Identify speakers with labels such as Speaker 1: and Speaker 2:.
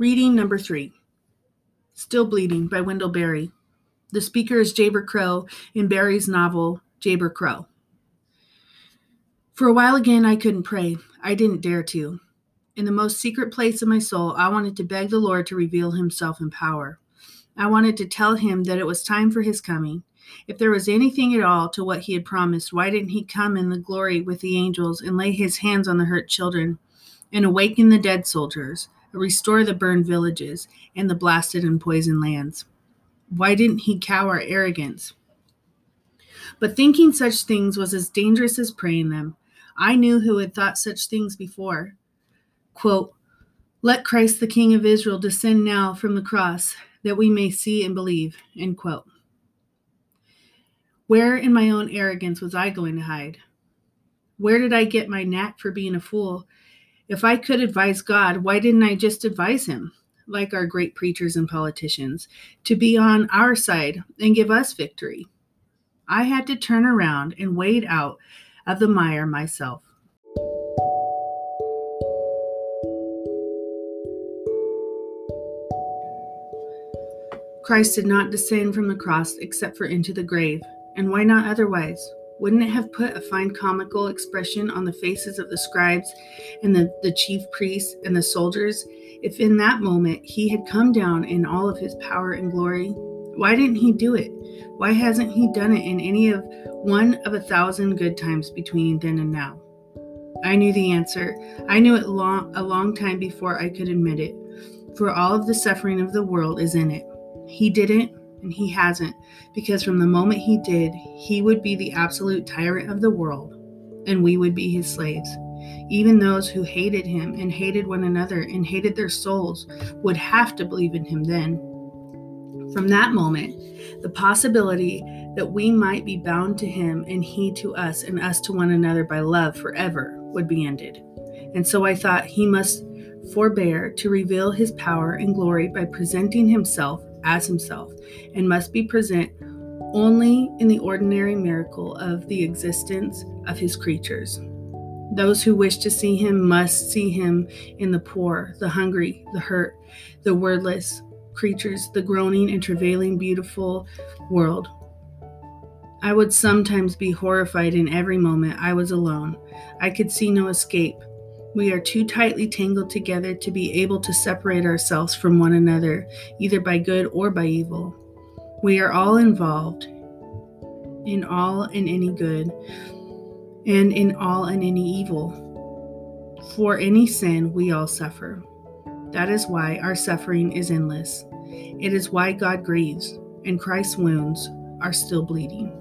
Speaker 1: Reading number three Still Bleeding by Wendell Berry. The speaker is Jayber Crow in Berry's novel, Jayber Crow. For a while again, I couldn't pray. I didn't dare to. In the most secret place of my soul, I wanted to beg the Lord to reveal himself in power. I wanted to tell him that it was time for his coming. If there was anything at all to what he had promised, why didn't he come in the glory with the angels and lay his hands on the hurt children and awaken the dead soldiers, restore the burned villages and the blasted and poisoned lands? Why didn't he cower arrogance? But thinking such things was as dangerous as praying them. I knew who had thought such things before. Quote, Let Christ the King of Israel descend now from the cross, that we may see and believe. End quote. Where in my own arrogance was I going to hide? Where did I get my knack for being a fool? If I could advise God, why didn't I just advise him, like our great preachers and politicians, to be on our side and give us victory? I had to turn around and wade out of the mire myself. Christ did not descend from the cross except for into the grave. And why not otherwise? Wouldn't it have put a fine comical expression on the faces of the scribes and the, the chief priests and the soldiers if in that moment he had come down in all of his power and glory? Why didn't he do it? Why hasn't he done it in any of one of a thousand good times between then and now? I knew the answer. I knew it long, a long time before I could admit it, for all of the suffering of the world is in it. He didn't, and he hasn't, because from the moment he did, he would be the absolute tyrant of the world, and we would be his slaves. Even those who hated him and hated one another and hated their souls would have to believe in him then. From that moment, the possibility that we might be bound to him and he to us and us to one another by love forever would be ended. And so I thought he must forbear to reveal his power and glory by presenting himself as himself and must be present only in the ordinary miracle of the existence of his creatures. Those who wish to see him must see him in the poor, the hungry, the hurt, the wordless creatures, the groaning and travailing beautiful world. I would sometimes be horrified in every moment I was alone. I could see no escape. We are too tightly tangled together to be able to separate ourselves from one another, either by good or by evil. We are all involved in all and any good, and in all and any evil. For any sin, we all suffer. That is why our suffering is endless. It is why God grieves, and Christ's wounds are still bleeding.